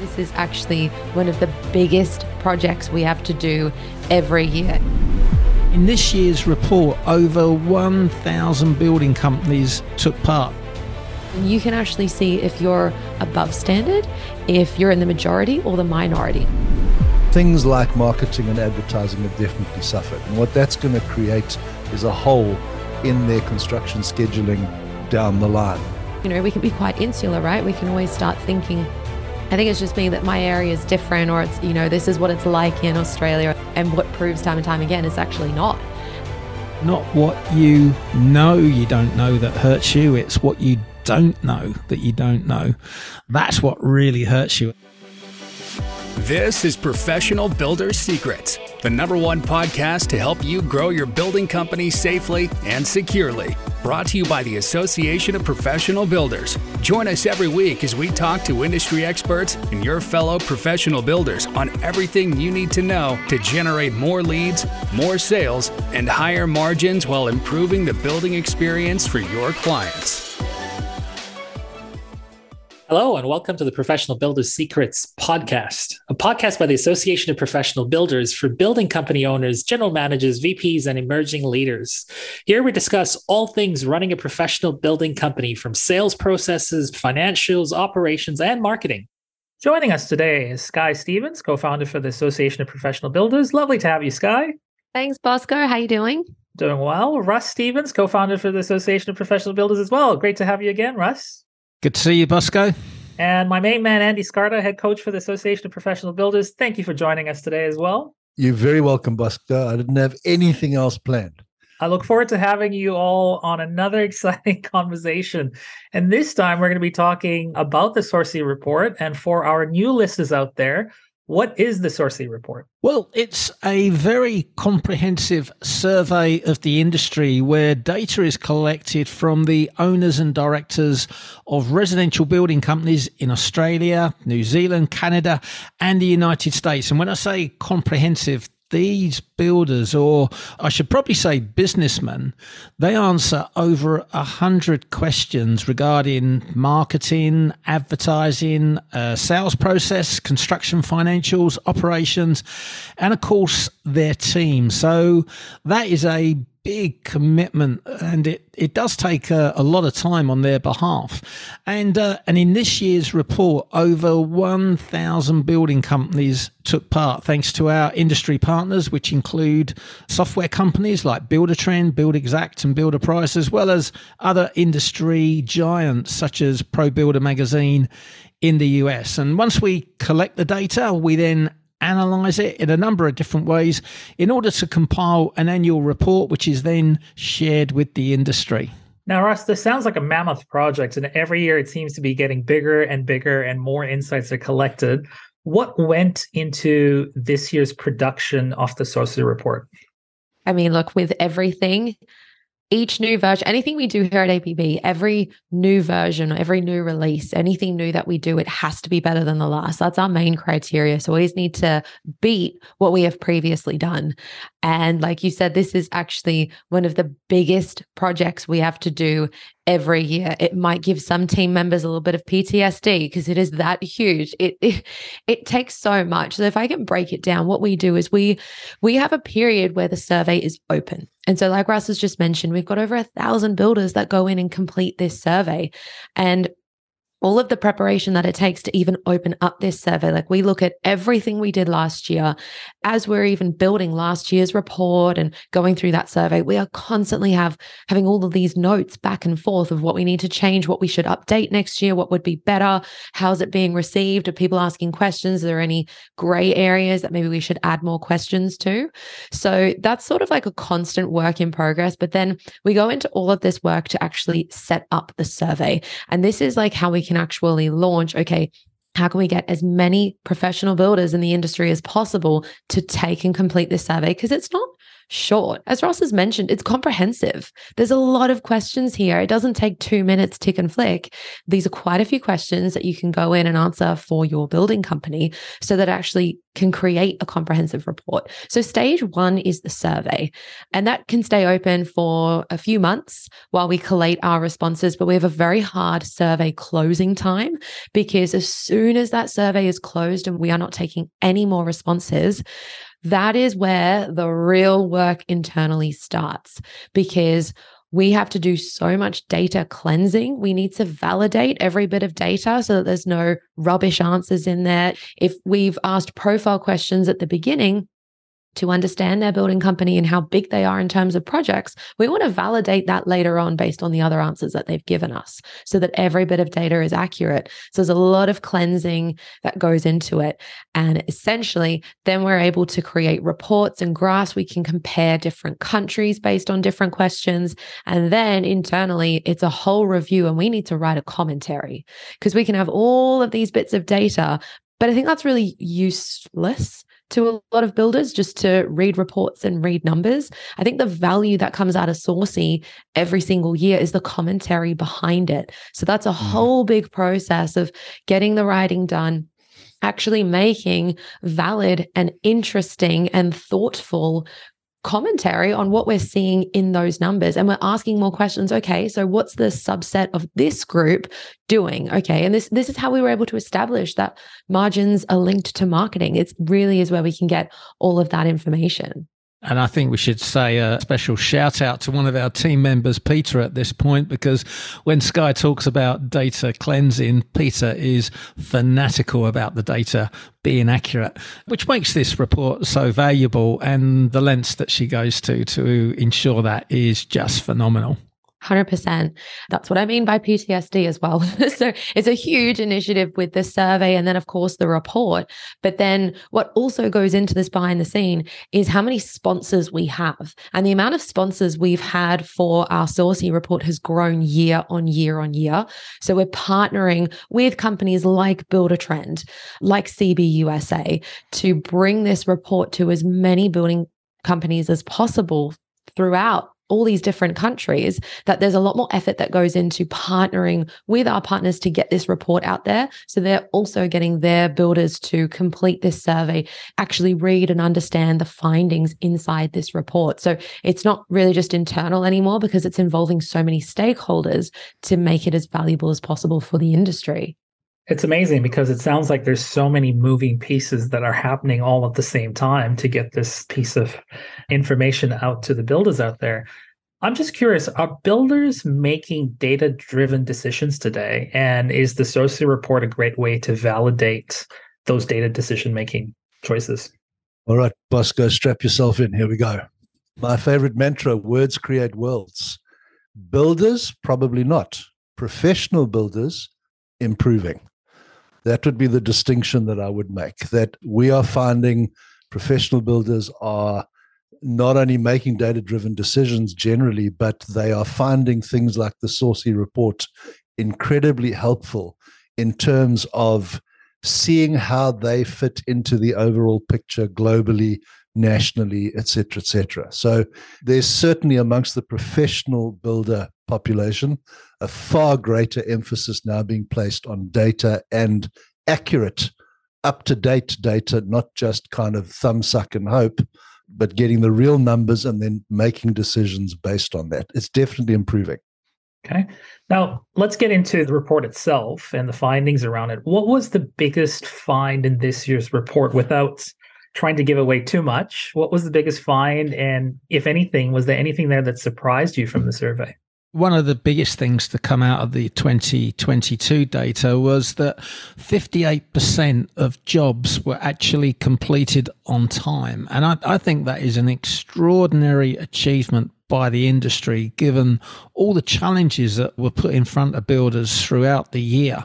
This is actually one of the biggest projects we have to do every year. In this year's report, over 1,000 building companies took part. You can actually see if you're above standard, if you're in the majority or the minority. Things like marketing and advertising have definitely suffered. And what that's going to create is a hole in their construction scheduling down the line. You know, we can be quite insular, right? We can always start thinking I think it's just me that my area is different, or it's, you know, this is what it's like in Australia. And what proves time and time again is actually not. Not what you know you don't know that hurts you, it's what you don't know that you don't know. That's what really hurts you. This is Professional Builder's Secrets, the number one podcast to help you grow your building company safely and securely. Brought to you by the Association of Professional Builders. Join us every week as we talk to industry experts and your fellow professional builders on everything you need to know to generate more leads, more sales, and higher margins while improving the building experience for your clients. Hello, and welcome to the Professional Builders Secrets podcast, a podcast by the Association of Professional Builders for building company owners, general managers, VPs, and emerging leaders. Here we discuss all things running a professional building company from sales processes, financials, operations, and marketing. Joining us today is Sky Stephens, co-founder for the Association of Professional Builders. Lovely to have you, Sky. Thanks, Bosco. How are you doing? Doing well. Russ Stephens, co-founder for the Association of Professional Builders as well. Great to have you again, Russ. Good to see you, Bosco. And my main man, Andy Skarda, head coach for the Association of Professional Builders. Thank you for joining us today as well. You're very welcome, Bosco. I didn't have anything else planned. I look forward to having you all on another exciting conversation. And this time we're going to be talking about the SORCI report. And for our new listeners out there, what is the SORCI report? Well, it's a very comprehensive survey of the industry where data is collected from the owners and directors of residential building companies in Australia, New Zealand, Canada, and the United States. And when I say comprehensive, these builders, or I should probably say businessmen, they answer over a hundred questions regarding marketing, advertising, uh, sales process, construction financials, operations, and of course their team. So that is a big commitment and it, it does take a, a lot of time on their behalf. And, uh, and in this year's report, over 1,000 building companies took part thanks to our industry partners, which include software companies like Buildertrend, Buildxact, and Builder Price, as well as other industry giants such as Pro Builder Magazine in the US. And once we collect the data, we then analyze it in a number of different ways in order to compile an annual report, which is then shared with the industry. Now, Russ, this sounds like a mammoth project, and every year it seems to be getting bigger and bigger, and more insights are collected. What went into this year's production of the SORCI report? I mean, look, with everything, each new version, anything we do here at APB, every new version, every new release, anything new that we do, it has to be better than the last. That's our main criteria. So we always need to beat what we have previously done. And like you said, this is actually one of the biggest projects we have to do every year. It might give some team members a little bit of PTSD because it is that huge. It, it it takes so much. So if I can break it down, what we do is we we have a period where the survey is open. And so like Russ has just mentioned, we've got over a thousand builders that go in and complete this survey. And all of the preparation that it takes to even open up this survey. Like we look at everything we did last year as we're even building last year's report and going through that survey. We are constantly have having all of these notes back and forth of what we need to change, what we should update next year, what would be better, how's it being received? Are people asking questions? Are there any gray areas that maybe we should add more questions to? So that's sort of like a constant work in progress. But then we go into all of this work to actually set up the survey. And this is like how we can actually launch okay how can we get as many professional builders in the industry as possible to take and complete this survey? Because it's not short. As Ross has mentioned, it's comprehensive. There's a lot of questions here. It doesn't take two minutes, tick and flick. These are quite a few questions that you can go in and answer for your building company so that actually can create a comprehensive report. So, stage one is the survey, and that can stay open for a few months while we collate our responses. But we have a very hard survey closing time because as soon as that survey is closed and we are not taking any more responses, that is where the real work internally starts because we have to do so much data cleansing. We need to validate every bit of data so that there's no rubbish answers in there. If we've asked profile questions at the beginning, to understand their building company and how big they are in terms of projects, we want to validate that later on based on the other answers that they've given us so that every bit of data is accurate. So there's a lot of cleansing that goes into it. And essentially, then we're able to create reports and graphs. We can compare different countries based on different questions. And then internally, it's a whole review, and we need to write a commentary because we can have all of these bits of data. But I think that's really useless to a lot of builders just to read reports and read numbers. I think the value that comes out of SORCI every single year is the commentary behind it. So that's a mm. whole big process of getting the writing done, actually making valid and interesting and thoughtful commentary on what we're seeing in those numbers. And we're asking more questions. Okay, so what's the subset of this group doing? Okay. And this this is how we were able to establish that margins are linked to marketing. It really is where we can get all of that information. And I think we should say a special shout out to one of our team members, Peter, at this point, because when Sky talks about data cleansing, Peter is fanatical about the data being accurate, which makes this report so valuable. And the lengths that she goes to to ensure that is just phenomenal. 100%. That's what I mean by PTSD as well. so it's a huge initiative with the survey and then, of course, the report. But then what also goes into this behind the scene is how many sponsors we have. And the amount of sponsors we've had for our SORCI report has grown year on year on year. So we're partnering with companies like Buildertrend, like CBUSA to bring this report to as many building companies as possible throughout all these different countries that there's a lot more effort that goes into partnering with our partners to get this report out there. So they're also getting their builders to complete this survey actually read and understand the findings inside this report. So it's not really just internal anymore because it's involving so many stakeholders to make it as valuable as possible for the industry it's amazing because it sounds like there's so many moving pieces that are happening all at the same time to get this piece of information out to the builders out there. I'm just curious, are builders making data driven decisions today? And is the SORCI report a great way to validate those data decision making choices? All right, Bosco, strap yourself in. Here we go. My favorite mantra words create worlds. Builders, probably not. Professional builders, improving. That would be the distinction that I would make. That we are finding professional builders are not only making data driven decisions generally, but they are finding things like the SORCI report incredibly helpful in terms of seeing how they fit into the overall picture globally, nationally, etc., etc. So there's certainly amongst the professional builder population a far greater emphasis now being placed on data and accurate, up to date data, not just kind of thumb suck and hope, but getting the real numbers and then making decisions based on that. It's definitely improving. Okay. Now let's get into the report itself and the findings around it. What was the biggest find in this year's report without trying to give away too much? What was the biggest find? And if anything, was there anything there that surprised you from the survey? one of the biggest things to come out of the 2022 data was that 58% of jobs were actually completed on time. And I, I, think that is an extraordinary achievement by the industry, given all the challenges that were put in front of builders throughout the year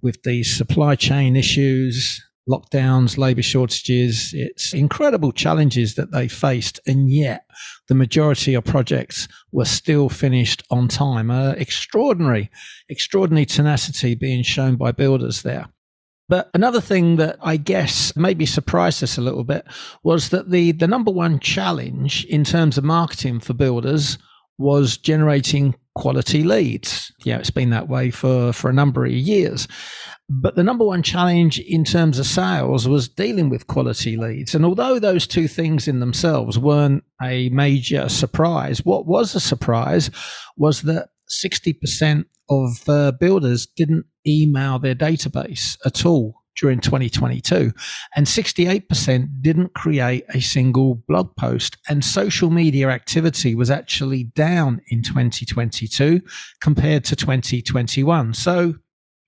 with these supply chain issues, lockdowns, labour shortages. It's incredible challenges that they faced, and yet the majority of projects were still finished on time. Uh, extraordinary, extraordinary tenacity being shown by builders there. But another thing that I guess maybe surprised us a little bit was that the, the number one challenge in terms of marketing for builders was generating quality leads. Yeah, it's been that way for, for a number of years. But the number one challenge in terms of sales was dealing with quality leads. And although those two things in themselves weren't a major surprise, what was a surprise was that 60% of uh, builders didn't email their database at all during 2022 and 68% didn't create a single blog post. And social media activity was actually down in 2022 compared to 2021 so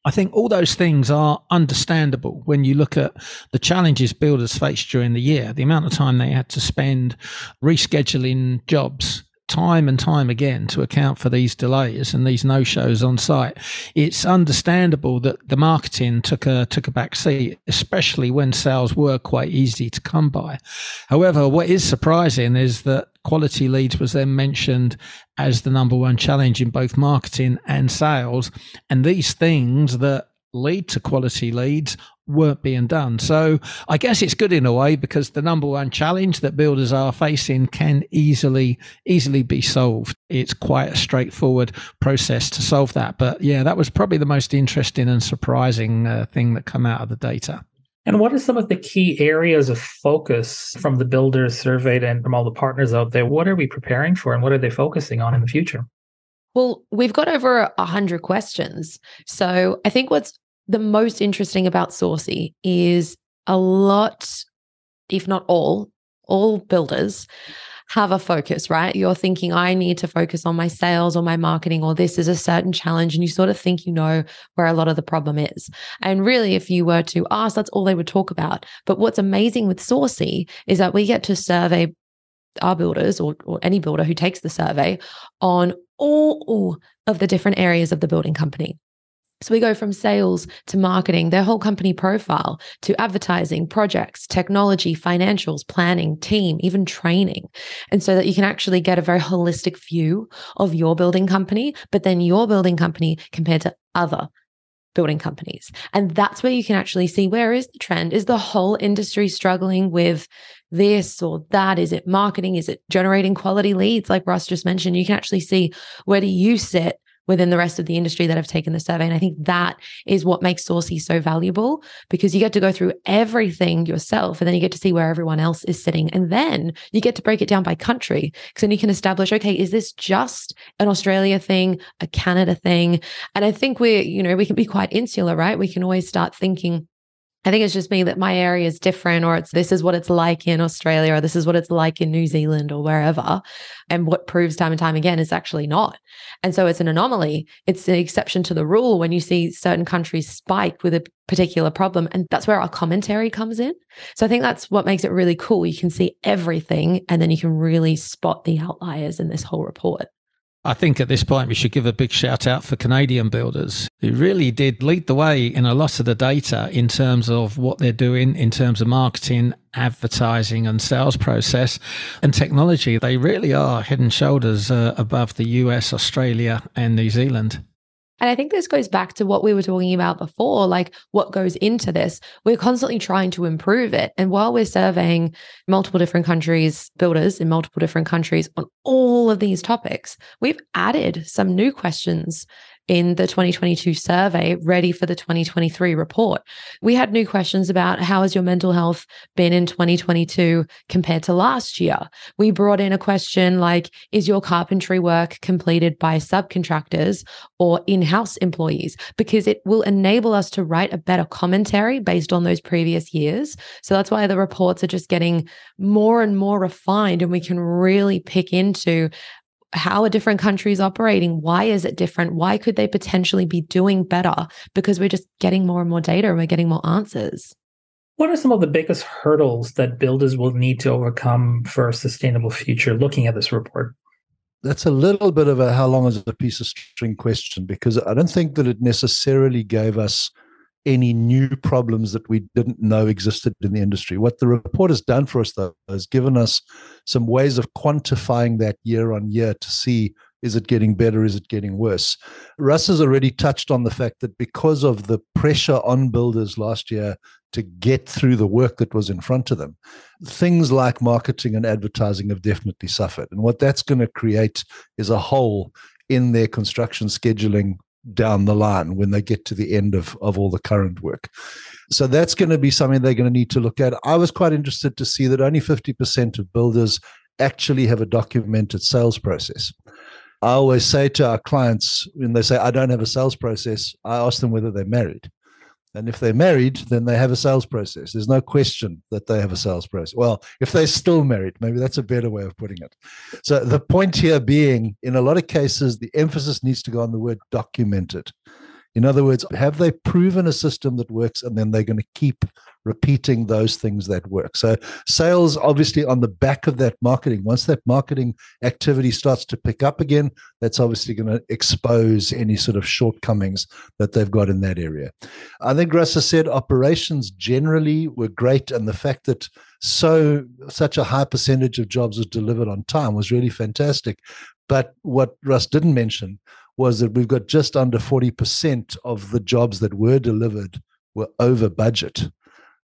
I think all those things are understandable when you look at the challenges builders faced during the year, the amount of time they had to spend rescheduling jobs time and time again to account for these delays and these no shows on site. It's understandable that the marketing took a took a back seat, especially when sales were quite easy to come by. However, what is surprising is that quality leads was then mentioned as the number one challenge in both marketing and sales. And these things that lead to quality leads weren't being done. So I guess it's good in a way because the number one challenge that builders are facing can easily easily be solved. It's quite a straightforward process to solve that. But yeah, that was probably the most interesting and surprising uh, thing that come out of the data. And what are some of the key areas of focus from the builders surveyed and from all the partners out there? What are we preparing for and what are they focusing on in the future? Well, we've got over a hundred questions. So I think what's the most interesting about SORCI is a lot, if not all, all builders have a focus, right? You're thinking, I need to focus on my sales or my marketing, or this is a certain challenge. And you sort of think you know where a lot of the problem is. And really, if you were to ask, that's all they would talk about. But what's amazing with SORCI is that we get to survey our builders or, or any builder who takes the survey on all of the different areas of the building company. So we go from sales to marketing, their whole company profile to advertising, projects, technology, financials, planning, team, even training. And so that you can actually get a very holistic view of your building company, but then your building company compared to other building companies. And that's where you can actually see where is the trend? Is the whole industry struggling with this or that? Is it marketing? Is it generating quality leads? Like Russ just mentioned, you can actually see where do you sit within the rest of the industry that have taken the survey. And I think that is what makes SORCI so valuable because you get to go through everything yourself and then you get to see where everyone else is sitting. And then you get to break it down by country because then you can establish, okay, is this just an Australia thing, a Canada thing? And I think we're, you know, we can be quite insular, right? We can always start thinking, I think it's just me that my area is different, or it's this is what it's like in Australia, or this is what it's like in New Zealand, or wherever. And what proves time and time again is actually not. And so it's an anomaly. It's an exception to the rule when you see certain countries spike with a particular problem. And that's where our commentary comes in. So I think that's what makes it really cool. You can see everything, and then you can really spot the outliers in this whole report. I think at this point we should give a big shout out for Canadian builders who really did lead the way in a lot of the data in terms of what they're doing in terms of marketing, advertising, and sales process and technology. They really are head and shoulders uh, above the US, Australia, and New Zealand. And I think this goes back to what we were talking about before, like what goes into this. We're constantly trying to improve it. And while we're surveying multiple different countries, builders in multiple different countries on all of these topics, we've added some new questions in the 2022 survey ready for the 2023 report. We had new questions about how has your mental health been in 2022 compared to last year? We brought in a question like is your carpentry work completed by subcontractors or in-house employees because it will enable us to write a better commentary based on those previous years. So that's why the reports are just getting more and more refined and we can really pick into how are different countries operating? Why is it different? Why could they potentially be doing better? Because we're just getting more and more data and we're getting more answers. What are some of the biggest hurdles that builders will need to overcome for a sustainable future looking at this report? That's a little bit of a how long is a piece of string question because I don't think that it necessarily gave us any new problems that we didn't know existed in the industry. What the report has done for us, though, has given us some ways of quantifying that year on year to see Is it getting better? Is it getting worse? Russ has already touched on the fact that because of the pressure on builders last year to get through the work that was in front of them, things like marketing and advertising have definitely suffered. And what that's going to create is a hole in their construction scheduling down the line when they get to the end of, of all the current work. So that's going to be something they're going to need to look at. I was quite interested to see that only 50% of builders actually have a documented sales process. I always say to our clients when they say, I don't have a sales process, I ask them whether they're married. And if they're married, then they have a sales process. There's no question that they have a sales process. Well, if they're still married, maybe that's a better way of putting it. So the point here being, in a lot of cases, the emphasis needs to go on the word documented. In other words, have they proven a system that works and then they're going to keep repeating those things that work? So, sales obviously on the back of that marketing, once that marketing activity starts to pick up again, that's obviously going to expose any sort of shortcomings that they've got in that area. I think Russ said operations generally were great, and the fact that so such a high percentage of jobs was delivered on time was really fantastic. But what Russ didn't mention was that we've got just under 40% of the jobs that were delivered were over budget.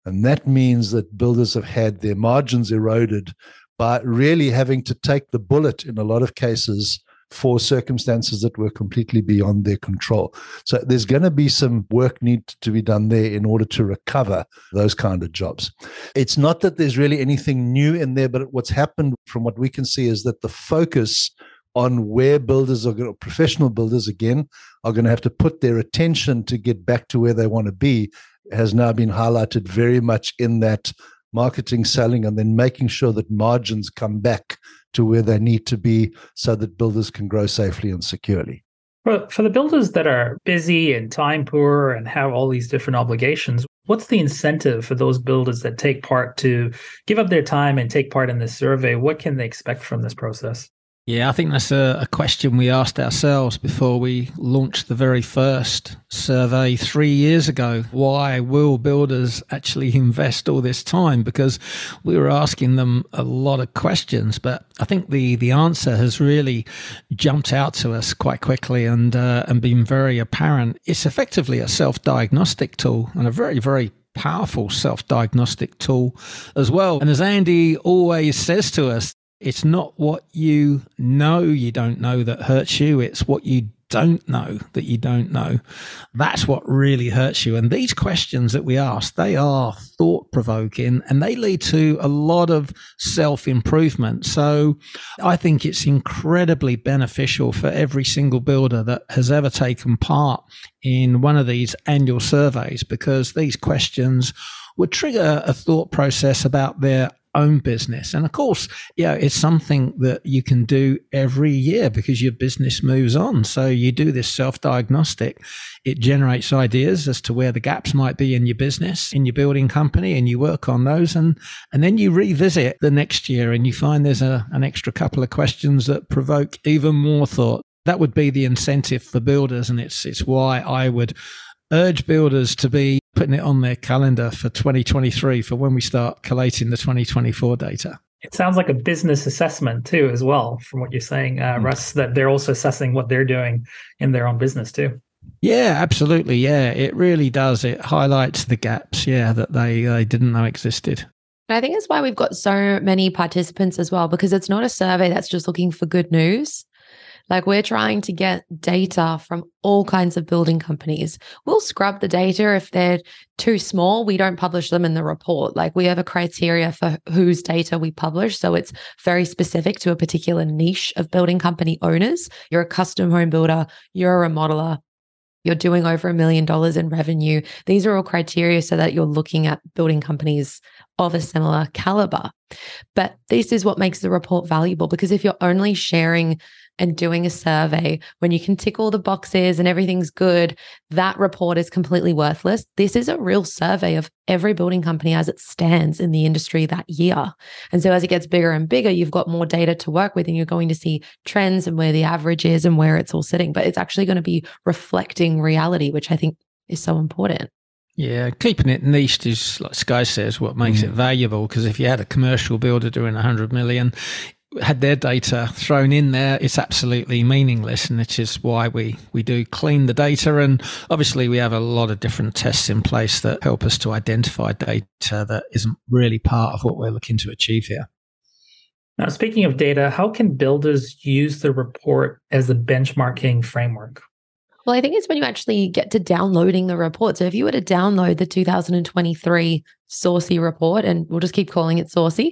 And that means that builders have had their margins eroded by really having to take the bullet in a lot of cases for circumstances that were completely beyond their control. So there's going to be some work need to be done there in order to recover those kind of jobs. It's not that there's really anything new in there, but what's happened from what we can see is that the focus on where builders are going professional builders again are going to have to put their attention to get back to where they want to be has now been highlighted very much in that marketing selling and then making sure that margins come back to where they need to be so that builders can grow safely and securely. For, for the builders that are busy and time poor and have all these different obligations what's the incentive for those builders that take part to give up their time and take part in this survey? What can they expect from this process yeah, I think that's a, a, question we asked ourselves before we launched the very first survey three years ago. Why will builders actually invest all this time? Because we were asking them a lot of questions, but I think the, the answer has really jumped out to us quite quickly and uh, and been very apparent. It's effectively a self diagnostic tool and a very very powerful self diagnostic tool as well. And as Andy always says to us, it's not what you know you don't know that hurts you, it's what you don't know that you don't know. That's what really hurts you. And these questions that we ask, they are thought provoking and they lead to a lot of self improvement. So I think it's incredibly beneficial for every single builder that has ever taken part in one of these annual surveys because these questions would trigger a thought process about their own business. And of course, yeah, it's something that you can do every year because your business moves on. So you do this self diagnostic. It generates ideas as to where the gaps might be in your business, in your building company, and you work on those. And, and then you revisit the next year and you find there's a, an extra couple of questions that provoke even more thought. That would be the incentive for builders. And it's, it's why I would urge builders to be putting it on their calendar for 2023 for when we start collating the 2024 data. It sounds like a business assessment too, as well, from what you're saying, uh, mm. Russ, that they're also assessing what they're doing in their own business too. Yeah, absolutely. Yeah, it really does. It highlights the gaps, yeah, that they, they didn't know existed. I think it's why we've got so many participants as well, because it's not a survey that's just looking for good news. Like we're trying to get data from all kinds of building companies. We'll scrub the data if they're too small. We don't publish them in the report. Like we have a criteria for whose data we publish. So it's very specific to a particular niche of building company owners. You're a custom home builder, you're a remodeler, you're doing over a million dollars in revenue. These are all criteria so that you're looking at building companies of a similar caliber. But this is what makes the report valuable because if you're only sharing and doing a survey when you can tick all the boxes and everything's good, that report is completely worthless. This is a real survey of every building company as it stands in the industry that year. And so as it gets bigger and bigger, you've got more data to work with and you're going to see trends and where the average is and where it's all sitting. But it's actually going to be reflecting reality, which I think is so important. Yeah, keeping it niched is, like Sky says, what makes mm. it valuable. Because if you had a commercial builder doing 100 million, had their data thrown in there, it's absolutely meaningless, and it is why we we do clean the data. And obviously, we have a lot of different tests in place that help us to identify data that isn't really part of what we're looking to achieve here. Now, speaking of data, how can builders use the report as a benchmarking framework? Well, I think it's when you actually get to downloading the report. So if you were to download the 2023 SORCI report, and we'll just keep calling it SORCI,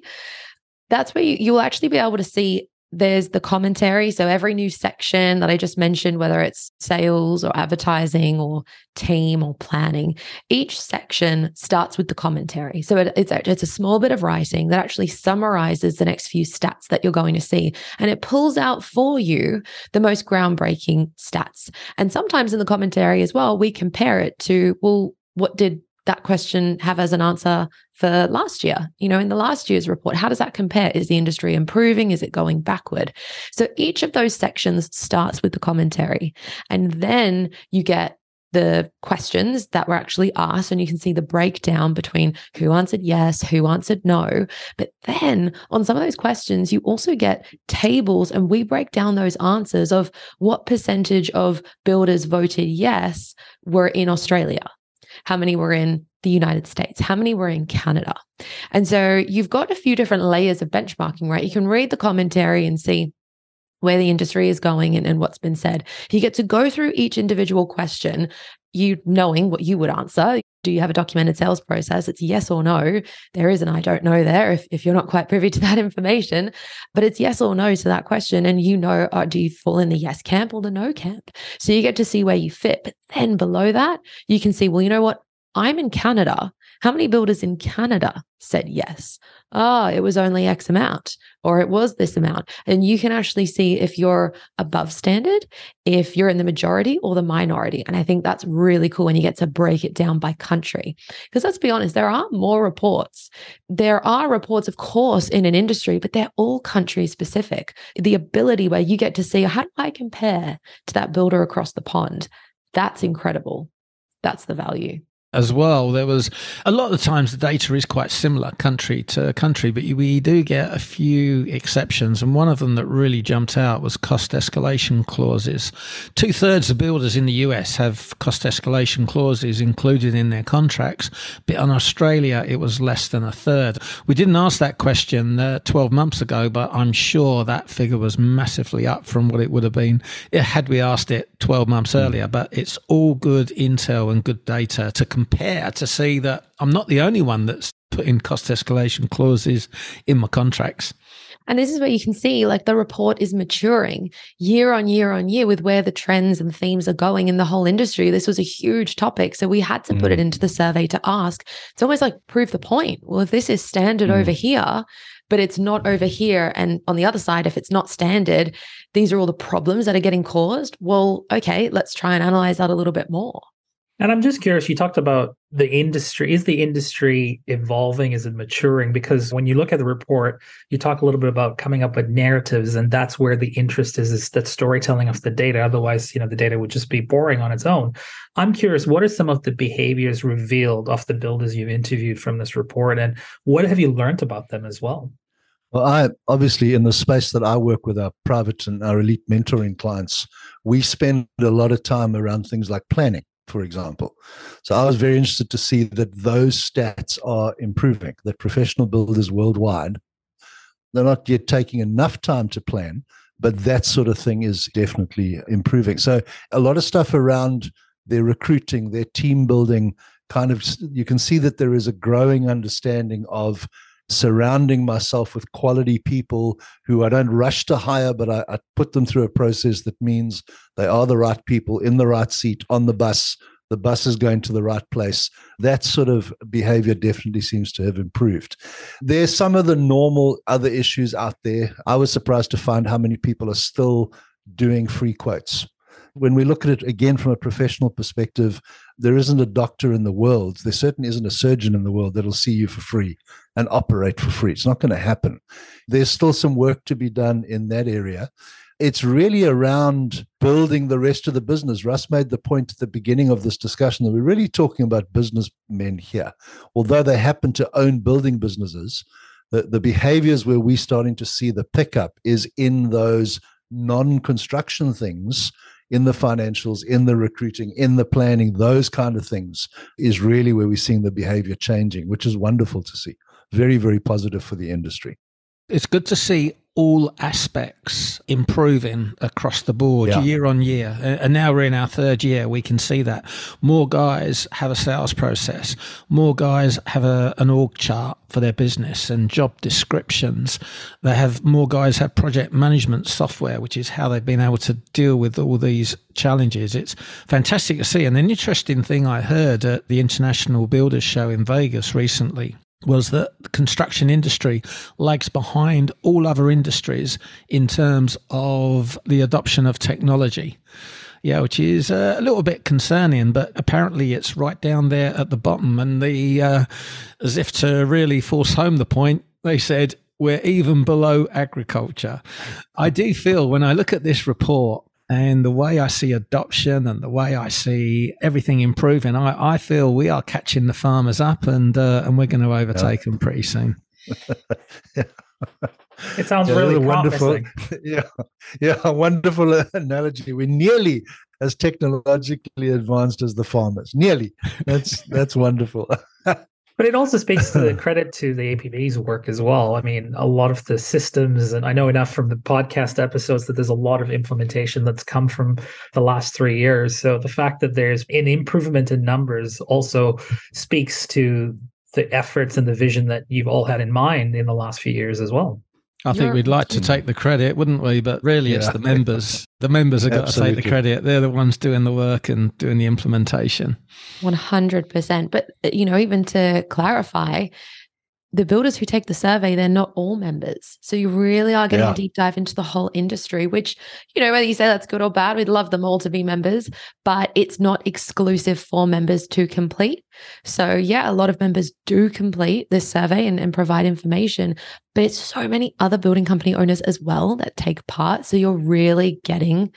that's where you, you'll actually be able to see there's the commentary. So every new section that I just mentioned, whether it's sales or advertising or team or planning, each section starts with the commentary. So it, it's it's a small bit of writing that actually summarizes the next few stats that you're going to see, and it pulls out for you the most groundbreaking stats. And sometimes in the commentary as well, we compare it to well, what did that question have as an answer for last year? You know, in the last year's report, how does that compare? Is the industry improving? Is it going backward? So each of those sections starts with the commentary. And then you get the questions that were actually asked, and you can see the breakdown between who answered yes, who answered no. But then on some of those questions, you also get tables, and we break down those answers of what percentage of builders voted yes were in Australia how many were in the United States, how many were in Canada. And so you've got a few different layers of benchmarking, right? You can read the commentary and see where the industry is going and, and what's been said. You get to go through each individual question, you knowing what you would answer. Do you have a documented sales process? It's yes or no. There is an I don't know there if, if you're not quite privy to that information, but it's yes or no to that question. And you know, uh, do you fall in the yes camp or the no camp? So you get to see where you fit. But then below that, you can see, well, you know what? I'm in Canada. How many builders in Canada said yes? Oh, it was only X amount, or it was this amount. And you can actually see if you're above standard, if you're in the majority or the minority. And I think that's really cool when you get to break it down by country. Because let's be honest, there are more reports. There are reports, of course, in an industry, but they're all country specific. The ability where you get to see how do I compare to that builder across the pond? That's incredible. That's the value as well. There was a lot of the times the data is quite similar country to country, but we do get a few exceptions. And one of them that really jumped out was cost escalation clauses. Two thirds of builders in the US have cost escalation clauses included in their contracts, but in Australia, it was less than a third. We didn't ask that question uh, 12 months ago, but I'm sure that figure was massively up from what it would have been had we asked it 12 months earlier. But it's all good intel and good data to compare to see that I'm not the only one that's putting cost escalation clauses in my contracts. And this is where you can see like the report is maturing year on year on year with where the trends and themes are going in the whole industry. This was a huge topic. So we had to mm. put it mm. into the survey to ask. It's almost like prove the point. Well, if this is standard mm. over here, but it's not over here. And on the other side, if it's not standard, these are all the problems that are getting caused. Well, okay, let's try and analyze that a little bit more. And I'm just curious, you talked about the industry. Is the industry evolving? Is it maturing? Because when you look at the report, you talk a little bit about coming up with narratives, and that's where the interest is, is that storytelling of the data. Otherwise, you know, the data would just be boring on its own. I'm curious, what are some of the behaviors revealed of the builders you've interviewed from this report? And what have you learned about them as well? Well, I obviously in the space that I work with our private and our elite mentoring clients, we spend a lot of time around things like planning for example. So I was very interested to see that those stats are improving, that professional builders worldwide, they're not yet taking enough time to plan, but that sort of thing is definitely improving. So a lot of stuff around their recruiting, their team building, kind of, you can see that there is a growing understanding of surrounding myself with quality people who I don't rush to hire, but I, I, put them through a process that means they are the right people in the right seat on the bus. The bus is going to the right place. That sort of behavior definitely seems to have improved. There's some of the normal other issues out there. I was surprised to find how many people are still doing free quotes. When we look at it again from a professional perspective, there isn't a doctor in the world, there certainly isn't a surgeon in the world that'll see you for free and operate for free. It's not going to happen. There's still some work to be done in that area. It's really around building the rest of the business. Russ made the point at the beginning of this discussion that we're really talking about businessmen here. Although they happen to own building businesses, the, the behaviors where we're starting to see the pickup is in those non-construction things in the financials in the recruiting in the planning those kind of things is really where we're seeing the behavior changing which is wonderful to see. Very very positive for the industry it's good to see all aspects improving across the board yeah. year on year. And now we're in our third year. We can see that more guys have a sales process, more guys have a, an org chart for their business and job descriptions. They have more guys have project management software, which is how they've been able to deal with all these challenges. It's fantastic to see. And an interesting thing I heard at the International Builders Show in Vegas recently was that the construction industry lags behind all other industries in terms of the adoption of technology. Yeah, which is uh, a little bit concerning, but apparently it's right down there at the bottom. And the, uh, as if to really force home the point, they said we're even below agriculture. I do feel when I look at this report and the way I see adoption and the way I see everything improving, I, I feel we are catching the farmers up and uh, and we're going to overtake yeah. them pretty soon. It sounds yeah, really wonderful. Yeah, yeah, a wonderful analogy. We're nearly as technologically advanced as the farmers. Nearly. That's that's wonderful. But it also speaks to the credit to the APB's work as well. I mean, a lot of the systems, and I know enough from the podcast episodes that there's a lot of implementation that's come from the last three years. So the fact that there's an improvement in numbers also speaks to the efforts and the vision that you've all had in mind in the last few years as well. I think we'd like to take the credit, wouldn't we? But really, it's the members. The members have got Absolutely. to take the credit. They're the ones doing the work and doing the implementation. 100%. But, uh, you know, even to clarify, the builders who take the survey, they're not all members. So you really are getting yeah. a deep dive into the whole industry, which, you know, whether you say that's good or bad, we'd love them all to be members, but it's not exclusive for members to complete. So, yeah, a lot of members do complete this survey and, and provide information, but it's so many other building company owners as well that take part. So you're really getting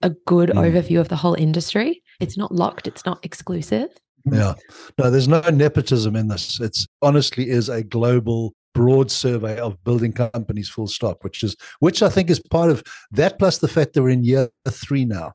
a good mm. overview of the whole industry. It's not locked, it's not exclusive. Yeah. No, there's no nepotism in this. It's honestly is a global broad survey of building companies full stop, which is which I think is part of that plus the fact that we're in year three now.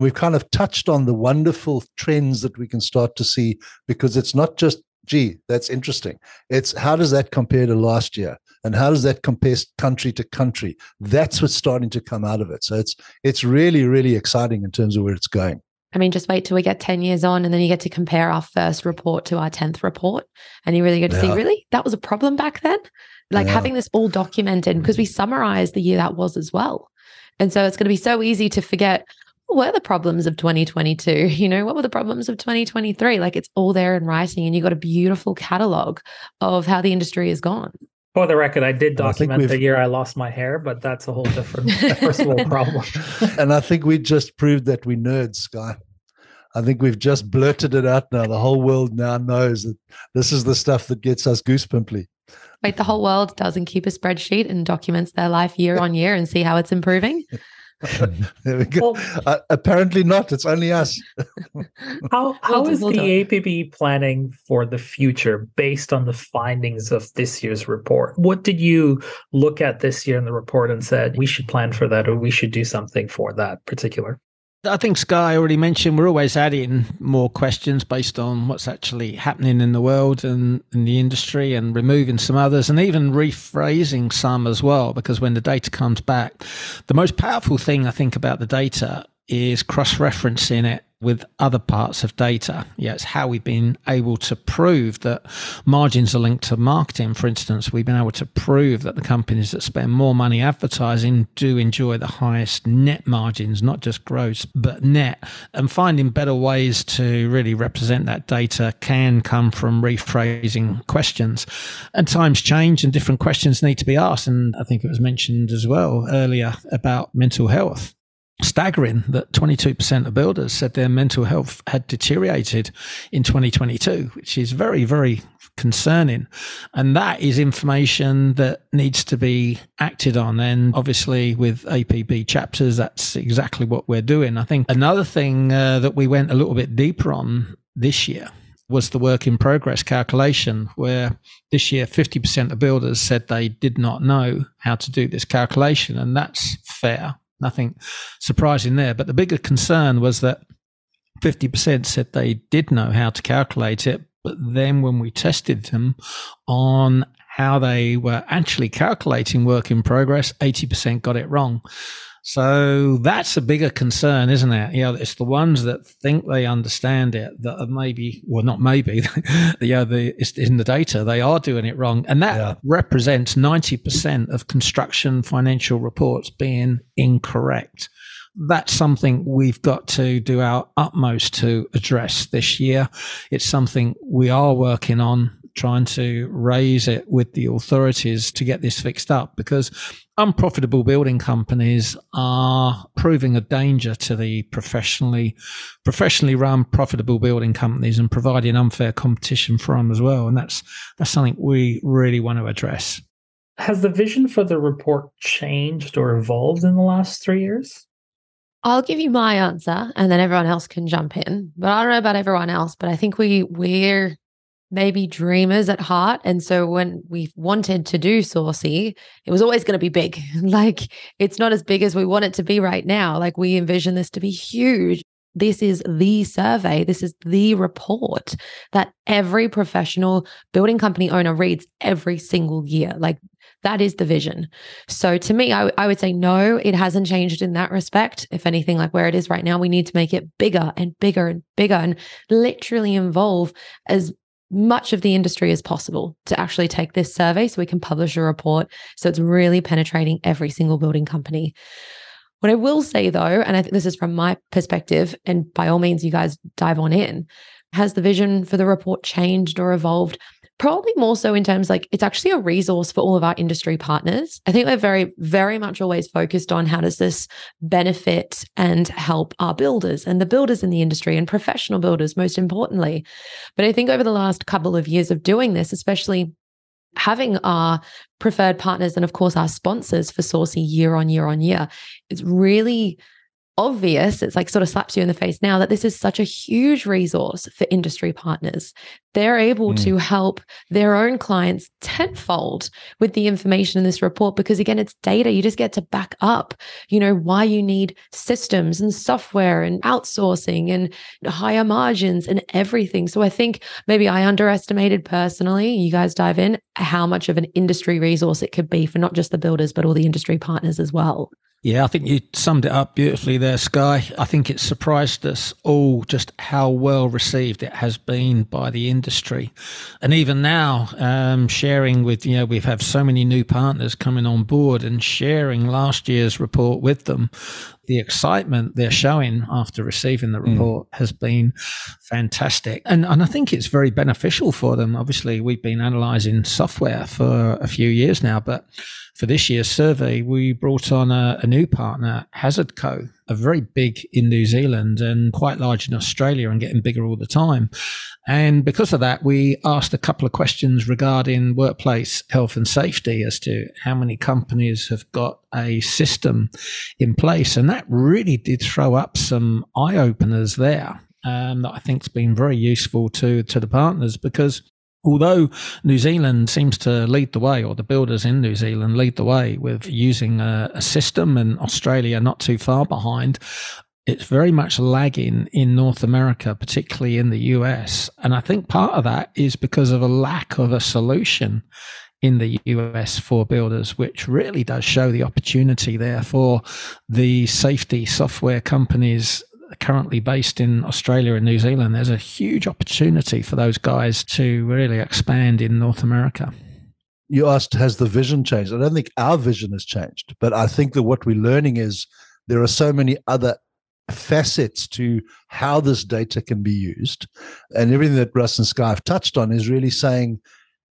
We've kind of touched on the wonderful trends that we can start to see because it's not just gee, that's interesting. It's how does that compare to last year? And how does that compare country to country? That's what's starting to come out of it. So it's it's really, really exciting in terms of where it's going. I mean, just wait till we get 10 years on and then you get to compare our first report to our 10th report. And you really get to yeah. see, really, that was a problem back then. Like yeah. having this all documented because we summarize the year that was as well. And so it's going to be so easy to forget what were the problems of 2022? You know, what were the problems of 2023? Like it's all there in writing and you've got a beautiful catalog of how the industry has gone. For the record, I did document I the year I lost my hair, but that's a whole different personal problem. and I think we just proved that we nerds, Sky. I think we've just blurted it out now. The whole world now knows that this is the stuff that gets us goosepimply. Wait, the whole world doesn't keep a spreadsheet and documents their life year on year and see how it's improving? there we go. Well, uh, apparently not. It's only us. how how is the APB planning for the future based on the findings of this year's report? What did you look at this year in the report and said we should plan for that or we should do something for that particular? I think Sky already mentioned we're always adding more questions based on what's actually happening in the world and in the industry and removing some others and even rephrasing some as well. Because when the data comes back, the most powerful thing I think about the data is cross referencing it with other parts of data. Yeah, it's how we've been able to prove that margins are linked to marketing. For instance, we've been able to prove that the companies that spend more money advertising do enjoy the highest net margins, not just gross, but net. And finding better ways to really represent that data can come from rephrasing questions. And times change and different questions need to be asked. And I think it was mentioned as well earlier about mental health staggering that 22% of builders said their mental health had deteriorated in 2022, which is very, very concerning. And that is information that needs to be acted on. And obviously, with APB chapters, that's exactly what we're doing. I think another thing uh, that we went a little bit deeper on this year was the work in progress calculation, where this year 50% of builders said they did not know how to do this calculation. And that's fair. Nothing surprising there. But the bigger concern was that 50% said they did know how to calculate it. But then when we tested them on how they were actually calculating work in progress, 80% got it wrong. So that's a bigger concern, isn't it? You know, it's the ones that think they understand it that are maybe, well, not maybe, you know, uh, the, it's in the data, they are doing it wrong. And that yeah. represents 90% of construction financial reports being incorrect. That's something we've got to do our utmost to address this year. It's something we are working on trying to raise it with the authorities to get this fixed up because unprofitable building companies are proving a danger to the professionally professionally run profitable building companies and providing unfair competition for them as well and that's that's something we really want to address has the vision for the report changed or evolved in the last 3 years I'll give you my answer and then everyone else can jump in. But I don't know about everyone else, but I think we we're maybe dreamers at heart. And so when we wanted to do SORCI, it was always going to be big. like it's not as big as we want it to be right now. Like we envision this to be huge. This is the survey. This is the report that every professional building company owner reads every single year. Like that is the vision. So to me, I, I would say no, it hasn't changed in that respect. If anything, like where it is right now, we need to make it bigger and bigger and bigger and literally involve as much of the industry as possible to actually take this survey so we can publish a report. So it's really penetrating every single building company. What I will say though, and I think this is from my perspective, and by all means, you guys dive on in, has the vision for the report changed or evolved? Probably more so in terms like it's actually a resource for all of our industry partners. I think we're very, very much always focused on how does this benefit and help our builders and the builders in the industry and professional builders, most importantly. But I think over the last couple of years of doing this, especially having our preferred partners and of course our sponsors for SORCI year on year on year, it's really obvious, it's like sort of slaps you in the face now that this is such a huge resource for industry partners. They're able mm. to help their own clients tenfold with the information in this report because again, it's data. You just get to back up, you know, why you need systems and software and outsourcing and higher margins and everything. So I think maybe I underestimated personally, you guys dive in, how much of an industry resource it could be for not just the builders, but all the industry partners as well. Yeah, I think you summed it up beautifully there, Sky. I think it surprised us all just how well received it has been by the industry. And even now, um, sharing with, you know, we've had so many new partners coming on board and sharing last year's report with them. The excitement they're showing after receiving the mm. report mm. has been fantastic. And, and I think it's very beneficial for them. Obviously, we've been analyzing software for a few years now, but for this year's survey, we brought on a, a, new partner, HazardCo, a very big in New Zealand and quite large in Australia and getting bigger all the time. And because of that, we asked a couple of questions regarding workplace health and safety as to how many companies have got a system in place. And that really did throw up some eye openers there. Um, that I think has been very useful to to the partners because although New Zealand seems to lead the way, or the builders in New Zealand lead the way with using a, a, system, and Australia not too far behind, it's very much lagging in North America, particularly in the US. And I think part of that is because of a lack of a solution in the US for builders, which really does show the opportunity there for the safety software companies currently based in Australia and New Zealand, there's a huge opportunity for those guys to really expand in North America. You asked, has the vision changed? I don't think our vision has changed, but I think that what we're learning is there are so many other facets to how this data can be used. And everything that Russ and Sky have touched on is really saying,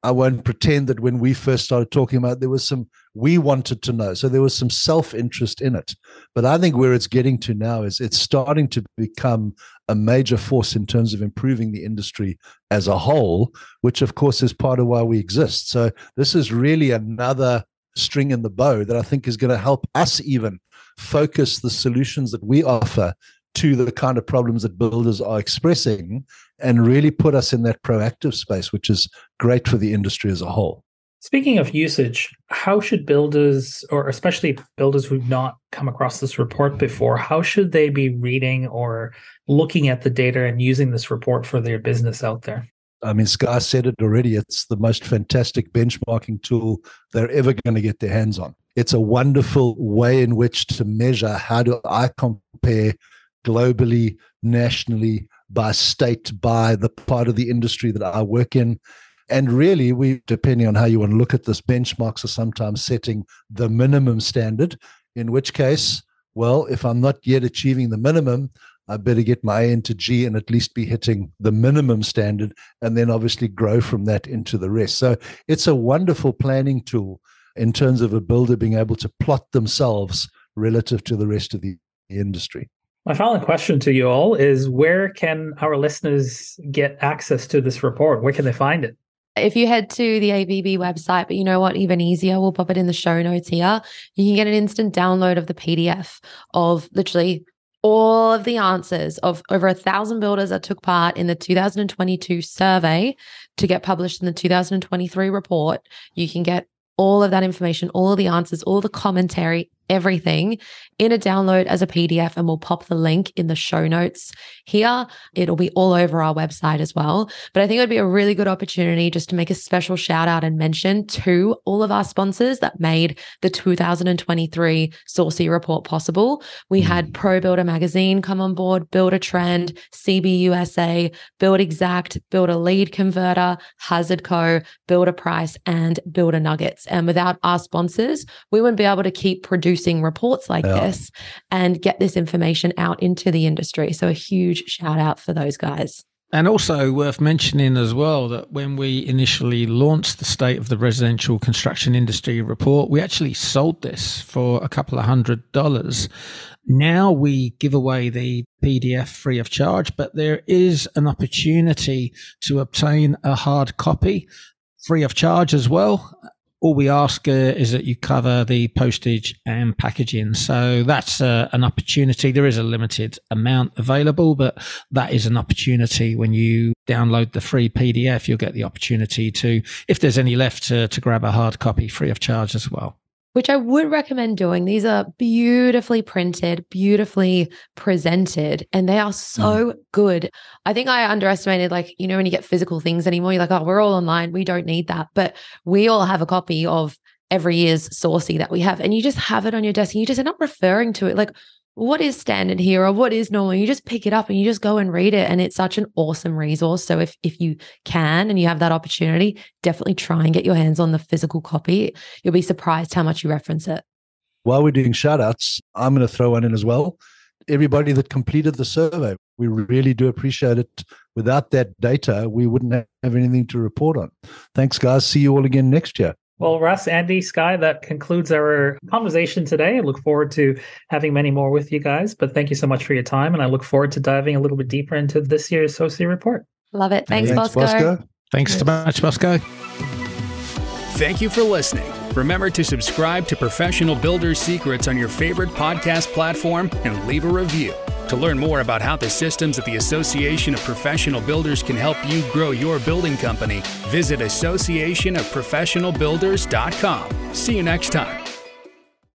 I won't pretend that when we first started talking about, it, there was some we wanted to know. So there was some self interest in it. But I think where it's getting to now is it's starting to become a major force in terms of improving the industry as a whole, which of course is part of why we exist. So this is really another string in the bow that I think is going to help us even focus the solutions that we offer to the kind of problems that builders are expressing and really put us in that proactive space, which is great for the industry as a whole. Speaking of usage, how should builders, or especially builders who've not come across this report before, how should they be reading or looking at the data and using this report for their business out there? I mean, Sky said it already. It's the most fantastic benchmarking tool they're ever going to get their hands on. It's a wonderful way in which to measure how do I compare globally, nationally, by state, by the part of the industry that I work in. And really, we, depending on how you want to look at this, benchmarks are sometimes setting the minimum standard, in which case, well, if I'm not yet achieving the minimum, I better get my A into G and at least be hitting the minimum standard and then obviously grow from that into the rest. So it's a wonderful planning tool in terms of a builder being able to plot themselves relative to the rest of the industry. My final question to you all is where can our listeners get access to this report? Where can they find it? If you head to the APB website, but you know what, even easier, we'll pop it in the show notes here. You can get an instant download of the PDF of literally all of the answers of over a thousand builders that took part in the 2022 survey to get published in the 2023 report. You can get all of that information, all of the answers, all the commentary, everything in a download as a PDF, and we'll pop the link in the show notes here. It'll be all over our website as well. But I think it would be a really good opportunity just to make a special shout out and mention to all of our sponsors that made the 2023 SORCI report possible. We mm. had Pro Builder Magazine come on board, Buildertrend, CBUSA, Buildxact, Build a Lead Converter, HazardCo, Build a Price, and Builder Nuggets. And without our sponsors, we wouldn't be able to keep producing reports like yeah. this and get this information out into the industry. So a huge shout out for those guys. And also worth mentioning as well that when we initially launched the State of the Residential Construction Industry report, we actually sold this for a couple of hundred dollars. Now we give away the PDF free of charge, but there is an opportunity to obtain a hard copy free of charge as well all we ask uh, is that you cover the postage and packaging. So that's uh, an opportunity. There is a limited amount available, but that is an opportunity when you download the free PDF. You'll get the opportunity to, if there's any left, to, to grab a hard copy free of charge as well which I would recommend doing. These are beautifully printed, beautifully presented, and they are so mm. good. I think I underestimated, like, you know, when you get physical things anymore, you're like, oh, we're all online. We don't need that. But we all have a copy of every year's SORCI that we have, and you just have it on your desk and you just end up referring to it. Like, what is standard here or what is normal? You just pick it up and you just go and read it and it's such an awesome resource. So if if you can and you have that opportunity definitely try and get your hands on the physical copy. You'll be surprised how much you reference it. While we're doing shout outs i'm going to throw one in as well. Everybody that completed the survey we really do appreciate it. Without that data we wouldn't have anything to report on. Thanks guys. See you all again next year well, Russ, Andy, Sky, that concludes our conversation today. I look forward to having many more with you guys, but thank you so much for your time. And I look forward to diving a little bit deeper into this year's SORCI report. Love it. Thanks, Thanks Bosco. Bosco. Thanks so much, Bosco. Thank you for listening. Remember to subscribe to Professional Builders Secrets on your favorite podcast platform and leave a review. To learn more about how the systems at the Association of Professional Builders can help you grow your building company, visit associationofprofessionalbuilders.com. See you next time.